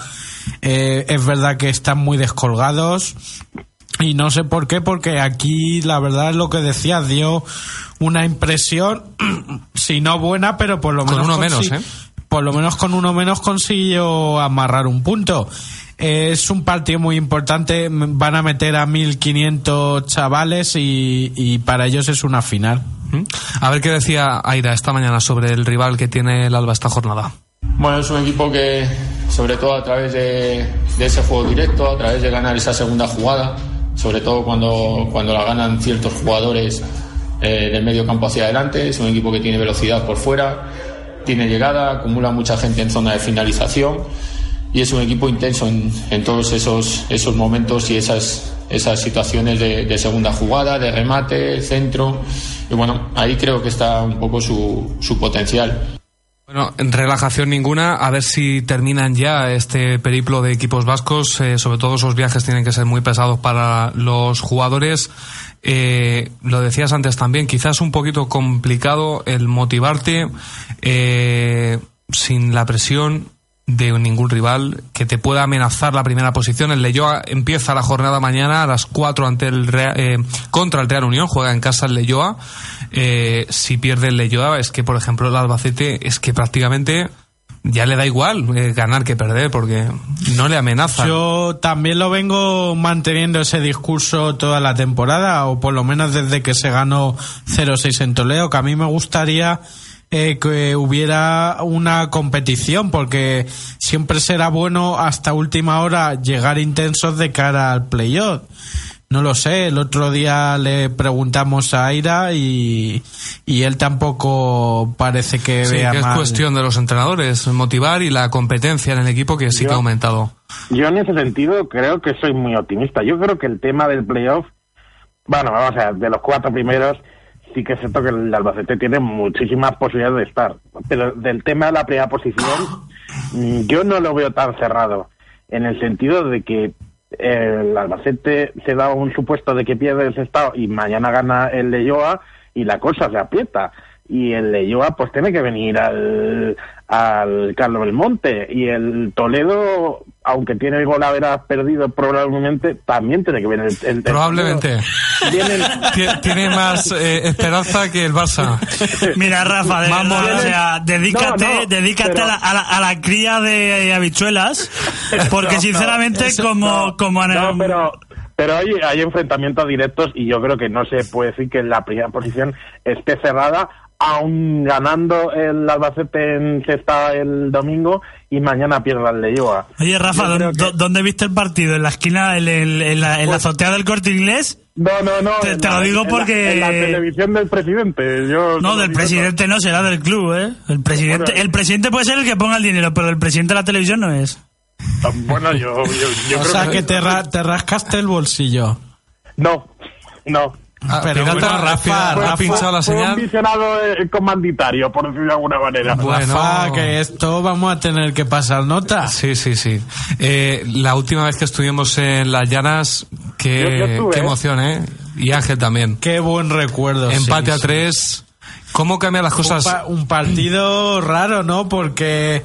eh, es verdad que están muy descolgados y no sé por qué, porque aquí la verdad es lo que decías, dio una impresión, si no buena, pero por lo Con menos uno menos, ¿eh? por lo menos con uno menos consiguió amarrar un punto. Es un partido muy importante, van a meter a 1500 chavales y, y para ellos es una final. A ver qué decía Aida esta mañana sobre el rival que tiene el Alba esta jornada. Bueno, es un equipo que, sobre todo a través de, de ese juego directo, a través de ganar esa segunda jugada, sobre todo cuando, cuando la ganan ciertos jugadores eh, del medio campo hacia adelante, es un equipo que tiene velocidad por fuera, tiene llegada, acumula mucha gente en zona de finalización y es un equipo intenso en, todos esos, esos momentos y esas, esas situaciones de, de segunda jugada, de remate, centro. Y bueno, ahí creo que está un poco su, su potencial. Bueno, en relajación ninguna, a ver si terminan ya este periplo de equipos vascos, eh, sobre todo esos viajes tienen que ser muy pesados para los jugadores. Eh, lo decías antes también, quizás un poquito complicado el motivarte eh, sin la presión de ningún rival que te pueda amenazar la primera posición. El Leyoa empieza la jornada mañana a las 4 ante el Real- eh, contra el Real Unión, juega en casa el Leyoa. Eh, si pierde el Leyoa es que, por ejemplo, el Albacete es que prácticamente ya le da igual eh, ganar que perder porque no le amenaza. Yo también lo vengo manteniendo ese discurso toda la temporada, o por lo menos desde que se ganó 0-6 en Toledo, que a mí me gustaría eh, que hubiera una competición, porque siempre será bueno hasta última hora llegar intensos de cara al playoff. No lo sé, el otro día le preguntamos a Aira y, y él tampoco parece que Sí, vea que es mal. cuestión de los entrenadores, motivar y la competencia en el equipo que sí que ha aumentado. Yo en ese sentido creo que soy muy optimista. Yo creo que el tema del playoff, bueno, vamos a ver, de los cuatro primeros, sí que es cierto que el Albacete tiene muchísimas posibilidades de estar. Pero del tema de la primera posición, mm, yo no lo veo tan cerrado. En el sentido de que el Albacete se da un supuesto de que pierde el estado y mañana gana el Leyoa y la cosa se aprieta. Y el Leyoa pues tiene que venir al, al Carlos Belmonte. Y el Toledo, aunque tiene el golaveras perdido probablemente, también tiene que venir el, el- el Probablemente. Tiene más eh, esperanza que el Barça. Mira, Rafa, de Vamos, verdad, o sea, dedícate, No, no, dedícate pero- a, la, a la- a la cría de habichuelas, porque no, sinceramente, como, como en el- no, pero pero hay, hay enfrentamientos directos y yo creo que no se puede decir que la primera posición esté cerrada aún ganando el Albacete en sexta el domingo y mañana pierda el Leyoa. Oye, Rafa, ¿dó- que- dó- ¿dónde viste el partido? ¿En la esquina, en, el- en la, en la azotea del corte inglés? No, no, no. Te- en lo la- digo en la- porque- En la, televisión del presidente. Yo No, del presidente no, será del club, ¿eh? El presidente, Bueno. el presidente puede ser el que ponga el dinero, pero el presidente de la televisión no es. Todo. Bueno, yo, yo, yo o creo sea, que te, ra- te rascaste el bolsillo. No, no. Ah, Pero Rafa, Rafa, ha pinchado la Fue un señal. visionado eh, comanditario, por decirlo de alguna manera. Bueno. Rafa, que esto vamos a tener que pasar nota. Sí, sí, sí. Eh, la última vez que estuvimos en las llanas, Yo- yo qué, estuve, qué ¿eh? emoción, ¿eh? Y Ángel también. Qué buen recuerdo. Empate sí, a sí. tres. ¿Cómo cambian las Un, cosas? pa- un partido raro, ¿no? Porque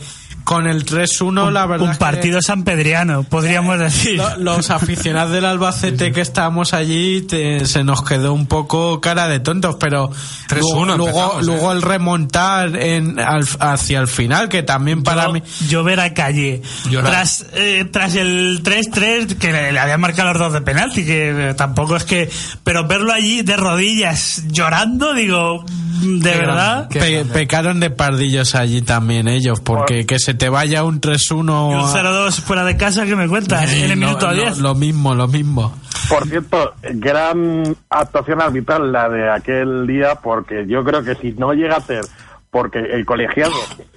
con el 3-1, la verdad. Un es que partido sanpedriano, podríamos decir. lo- los aficionados del Albacete que estábamos allí te- se nos quedó un poco cara de tontos, pero 3-1 luego, luego, ¿eh? luego el remontar en, al- hacia el final, que también para yo, mí. yo ver a Calle Llorar. tras eh, tras el 3-3 que le, le habían marcado los dos de penalti que eh, tampoco es que pero verlo allí de rodillas llorando digo de verdad Pe- pecaron de pardillos allí también ellos, porque que se te vaya un 3-1. Y un a- 0-2 fuera de casa que me cuentas en el No, minuto no, 10 Lo mismo, lo mismo. Por cierto, gran actuación arbitral la de aquel día, porque yo creo que si no llega a ser porque el colegiado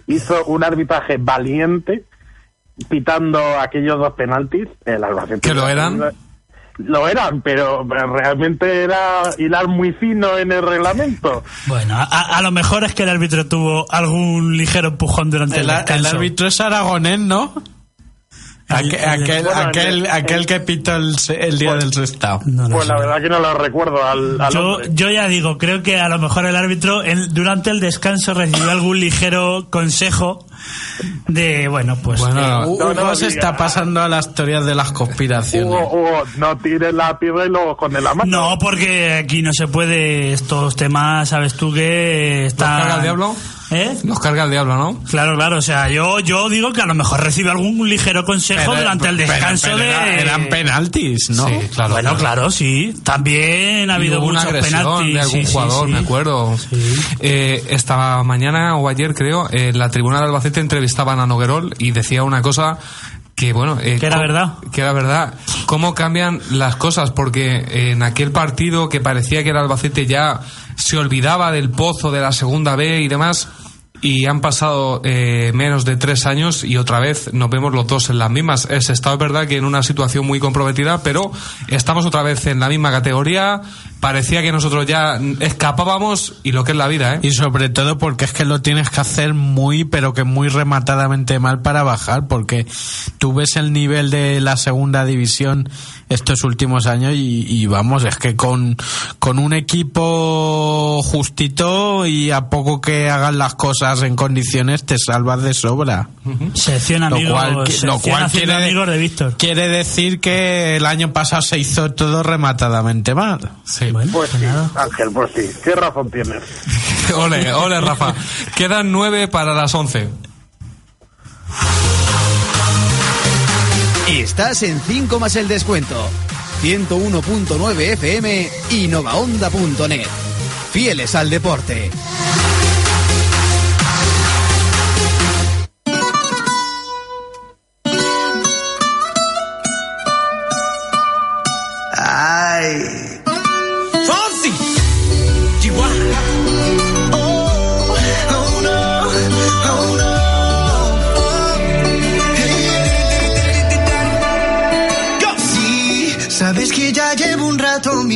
hizo un arbitraje valiente pitando aquellos dos penaltis, el Albacete. ¿Que lo eran? Lo eran, pero realmente era hilar muy fino en el reglamento. bueno a, a lo mejor es que el árbitro tuvo algún ligero empujón durante el, El, el descanso árbitro es aragonés, ¿no? Aquel, el- aquel, aquel, el- aquel el- que pitó el, el día Pues- del. No lo Pues la verdad que no lo recuerdo al, al Yo, yo ya digo, creo que a lo mejor el árbitro en- durante el descanso recibió algún ligero consejo de, bueno, pues Bueno, que- Hugo No, no, se diga. está pasando a las teorías de las conspiraciones. Hugo, Hugo, no tires la piedra y luego con la mano. No, porque aquí no se puede estos temas, sabes tú que está carga el diablo? ¿Eh? Nos carga el diablo, ¿no? Claro, claro, o sea, yo yo digo que a lo mejor recibe algún ligero consejo Pero- durante el pero- descanso pero de era- eran penaltis, ¿no? Sí, claro. Bueno, claro, sí. También ha habido una muchos agresión penaltis. de algún sí, sí, jugador, sí. me acuerdo. Eh, esta mañana o ayer, creo, en la tribuna de Albacete entrevistaban a Noguerol y decía una cosa que, bueno... eh, Que era verdad. Que era verdad. ¿Cómo cambian las cosas? Porque en aquel partido que parecía que era Albacete ya se olvidaba del pozo de la segunda B y demás... Y han pasado eh, menos de tres años y otra vez nos vemos los dos en las mismas. Es estado es verdad que en una situación muy comprometida, pero estamos otra vez en la misma categoría, parecía que nosotros ya escapábamos y lo que es la vida, ¿eh? Y sobre todo porque es que lo tienes que hacer muy, pero que muy rematadamente mal para bajar, porque tú ves el nivel de la segunda división estos últimos años y, y vamos, es que con, con un equipo justito y a poco que hagan las cosas en condiciones te salvas de sobra. Sección amigos, lo cual, sección lo cual quiere, amigos de Víctor. quiere decir que el año pasado se hizo todo rematadamente mal. Sí. Pues sí, Ángel, pues sí. ¿Qué razón tienes? ole, ole, Rafa. Quedan nueve para las once. Estás en 5 más el descuento. 101.9 FM y novaonda.net. Fieles al deporte.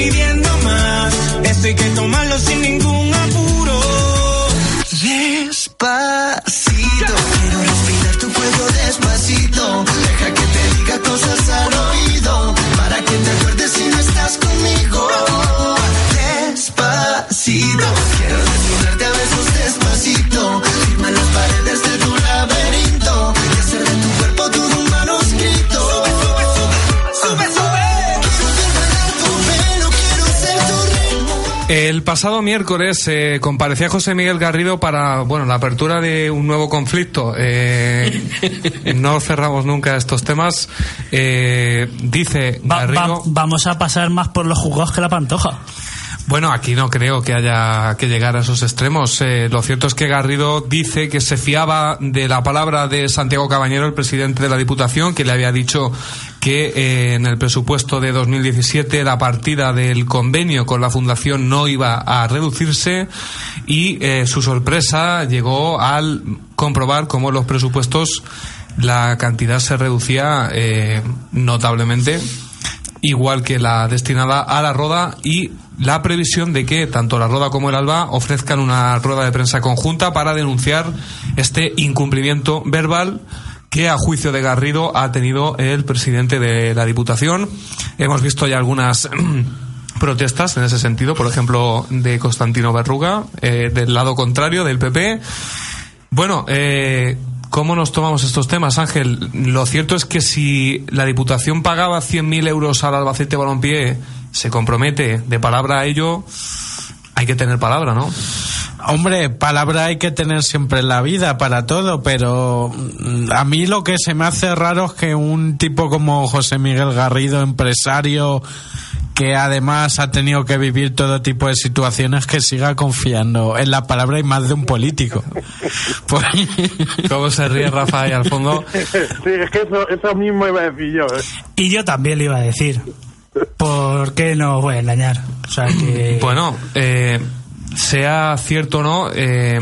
Pidiendo más. Esto hay que tomarlo sin ningún apuro. Despacito, quiero respirar tu cuello despacito. Pasado miércoles eh, comparecía José Miguel Garrido para bueno la apertura de un nuevo conflicto. Eh, no cerramos nunca estos temas. Eh, dice Va- va- Garrido. vamos a pasar más por los juzgados que la pantoja. Bueno, aquí no creo que haya que llegar a esos extremos. Eh, lo cierto es que Garrido dice que se fiaba de la palabra de Santiago Cabañero, el presidente de la Diputación, que le había dicho que eh, en el presupuesto de 2017 la partida del convenio con la Fundación no iba a reducirse y eh, su sorpresa llegó al comprobar cómo los presupuestos la cantidad se reducía notablemente igual que la destinada a la Roda y la previsión de que tanto la Roda como el Alba ofrezcan una rueda de prensa conjunta para denunciar este incumplimiento verbal que a juicio de Garrido ha tenido el presidente de la Diputación. Hemos visto ya algunas protestas en ese sentido, por ejemplo, de Constantino Berruga, eh, del lado contrario, del PP. Bueno, eh, ¿cómo nos tomamos estos temas, Ángel? Lo cierto es que si la Diputación pagaba 100.000 euros al Albacete Balompié, se compromete de palabra a ello, hay que tener palabra, ¿no? Hombre, palabra hay que tener siempre en la vida para todo, pero mm, a mí lo que se me hace raro es que un tipo como José Miguel Garrido, empresario, que además ha tenido que vivir todo tipo de situaciones, que siga confiando en la palabra y más de un político. Pues- ¿Cómo se ríe Rafa ahí al fondo? sí, es que eso, eso mismo iba a decir yo. ¿eh? Y yo también le iba a decir. ¿Por qué no voy a engañar? O sea que. Bueno, eh, sea cierto o no, eh,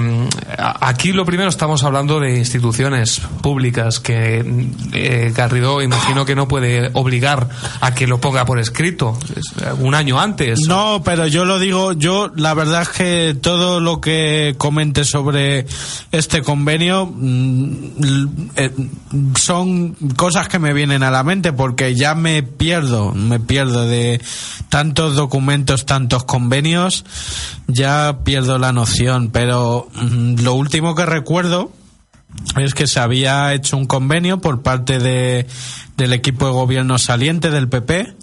aquí lo primero estamos hablando de instituciones públicas que eh, Garrido imagino que no puede obligar a que lo ponga por escrito es, un año antes. No, pero yo lo digo, yo la verdad es que todo lo que comente sobre este convenio mm, eh, son cosas que me vienen a la mente porque ya me pierdo, me pierdo de tantos documentos, tantos convenios, ya pierdo la noción, pero mm, lo último que recuerdo es que se había hecho un convenio por parte de, del equipo de gobierno saliente del PP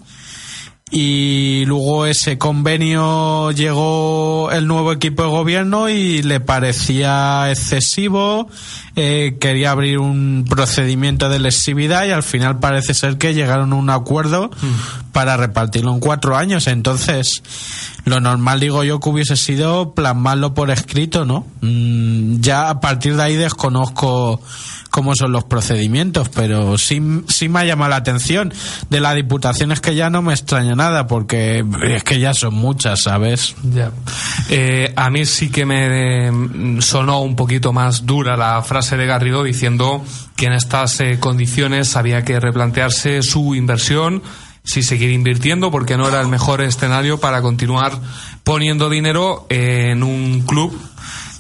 y luego ese convenio llegó el nuevo equipo de gobierno y le parecía excesivo, eh, quería abrir un procedimiento de lesividad y al final parece ser que llegaron a un acuerdo para repartirlo en cuatro años. Entonces, lo normal digo yo que hubiese sido plasmarlo por escrito, ¿no? Mm, ya a partir de ahí desconozco cómo son los procedimientos, pero sí, sí me ha llamado la atención. De la diputación es que ya no me extraña nada, porque es que ya son muchas, ¿sabes? Ya. Eh, a mí sí que me eh, sonó un poquito más dura la frase de Garrido diciendo que en estas eh, condiciones había que replantearse su inversión, si seguir invirtiendo, porque no era el mejor escenario para continuar poniendo dinero en un club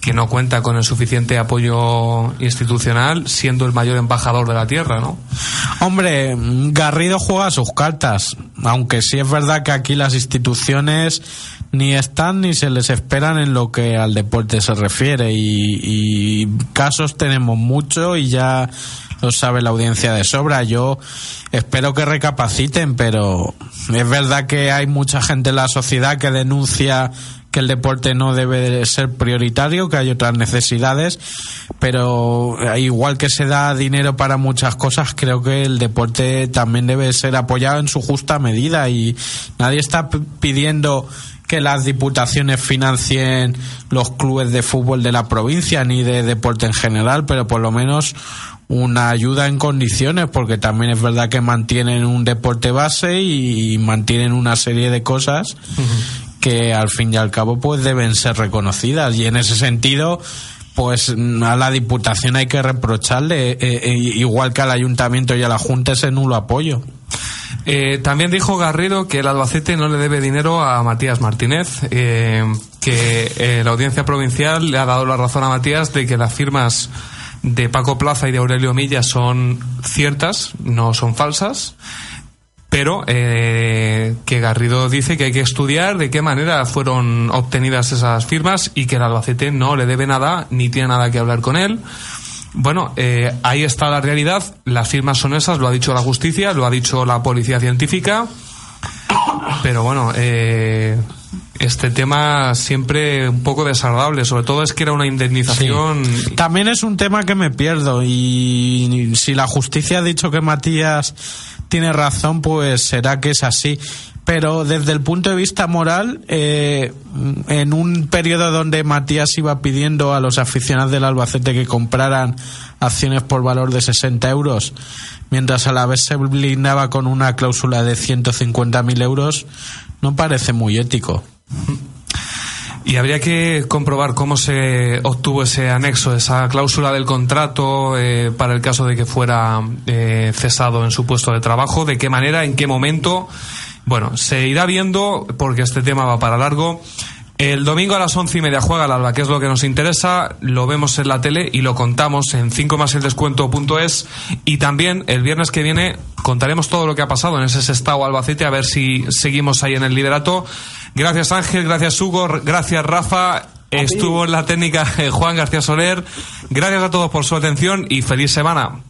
que no cuenta con el suficiente apoyo institucional, siendo el mayor embajador de la tierra, ¿no? Hombre, Garrido juega sus cartas, aunque sí es verdad que aquí las instituciones ni están ni se les esperan en lo que al deporte se refiere y, y casos tenemos mucho y ya lo sabe la audiencia de sobra. Yo espero que recapaciten, pero es verdad que hay mucha gente en la sociedad que denuncia que el deporte no debe ser prioritario, que hay otras necesidades, pero igual que se da dinero para muchas cosas, creo que el deporte también debe ser apoyado en su justa medida y nadie está pidiendo que las diputaciones financien los clubes de fútbol de la provincia ni de deporte en general, pero por lo menos una ayuda en condiciones, porque también es verdad que mantienen un deporte base y, mantienen una serie de cosas que al fin y al cabo pues deben ser reconocidas y en ese sentido pues a la Diputación hay que reprocharle, eh, eh, igual que al Ayuntamiento y a la Junta, ese nulo apoyo. Eh, también dijo Garrido que el Albacete no le debe dinero a Matías Martínez, eh, que eh, la audiencia provincial le ha dado la razón a Matías de que las firmas de Paco Plaza y de Aurelio Milla son ciertas, no son falsas, pero eh, que Garrido dice que hay que estudiar de qué manera fueron obtenidas esas firmas y que el Albacete no le debe nada ni tiene nada que hablar con él. Bueno, eh, ahí está la realidad. Las firmas son esas, lo ha dicho la justicia, lo ha dicho la policía científica. Pero bueno, eh, este tema siempre un poco desagradable. Sobre todo es que era una indemnización. También es un tema que me pierdo. Y si la justicia ha dicho que Matías tiene razón, pues será que es así. Pero desde el punto de vista moral, eh, en un periodo donde Matías iba pidiendo a los aficionados del Albacete que compraran acciones por valor de 60 euros, mientras a la vez se blindaba con una cláusula de 150.000 euros, no parece muy ético. Y habría que comprobar cómo se obtuvo ese anexo, esa cláusula del contrato eh, para el caso de que fuera eh, cesado en su puesto de trabajo, de qué manera, en qué momento. Bueno, se irá viendo porque este tema va para largo. El domingo a las once y media juega el Alba, que es lo que nos interesa. Lo vemos en la tele y lo contamos en 5 más el descuento.es. Y también el viernes que viene contaremos todo lo que ha pasado en ese Sestao Albacete, a ver si seguimos ahí en el liderato. Gracias Ángel, gracias Hugo, gracias Rafa. Estuvo en la técnica eh, Juan García Soler. Gracias a todos por su atención y feliz semana.